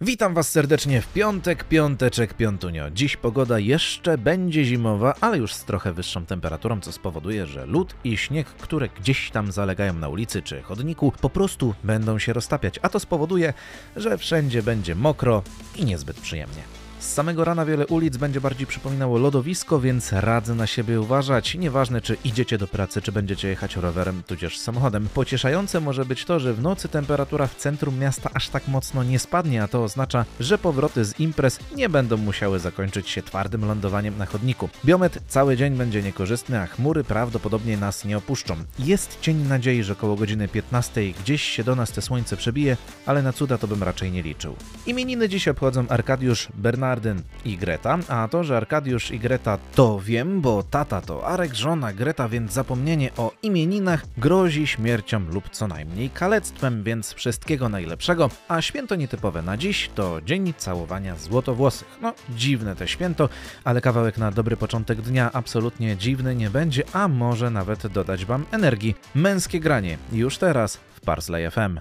Witam Was serdecznie w piątek, piąteczek, piątunio. Dziś pogoda jeszcze będzie zimowa, ale już z trochę wyższą temperaturą, co spowoduje, że lód i śnieg, które gdzieś tam zalegają na ulicy czy chodniku, po prostu będą się roztapiać, a to spowoduje, że wszędzie będzie mokro i niezbyt przyjemnie. Z samego rana wiele ulic będzie bardziej przypominało lodowisko, więc radzę na siebie uważać. Nieważne, czy idziecie do pracy, czy będziecie jechać rowerem, tudzież samochodem. Pocieszające może być to, że w nocy temperatura w centrum miasta aż tak mocno nie spadnie, a to oznacza, że powroty z imprez nie będą musiały zakończyć się twardym lądowaniem na chodniku. Biometr cały dzień będzie niekorzystny, a chmury prawdopodobnie nas nie opuszczą. Jest cień nadziei, że koło godziny 15 gdzieś się do nas te słońce przebije, ale na cuda to bym raczej nie liczył. Imieniny dziś obchodzą Arkadiusz, Bernardyn i Greta, a to, że Arkadiusz i Greta to wiem, bo tata to Arek, żona Greta, więc zapomnienie o imieninach grozi śmiercią lub co najmniej kalectwem, więc wszystkiego najlepszego, a święto nietypowe na dziś to Dzień Całowania Złotowłosych. No, dziwne te święto, ale kawałek na dobry początek dnia absolutnie dziwny nie będzie, a może nawet dodać Wam energii. Męskie granie już teraz w Parsley FM.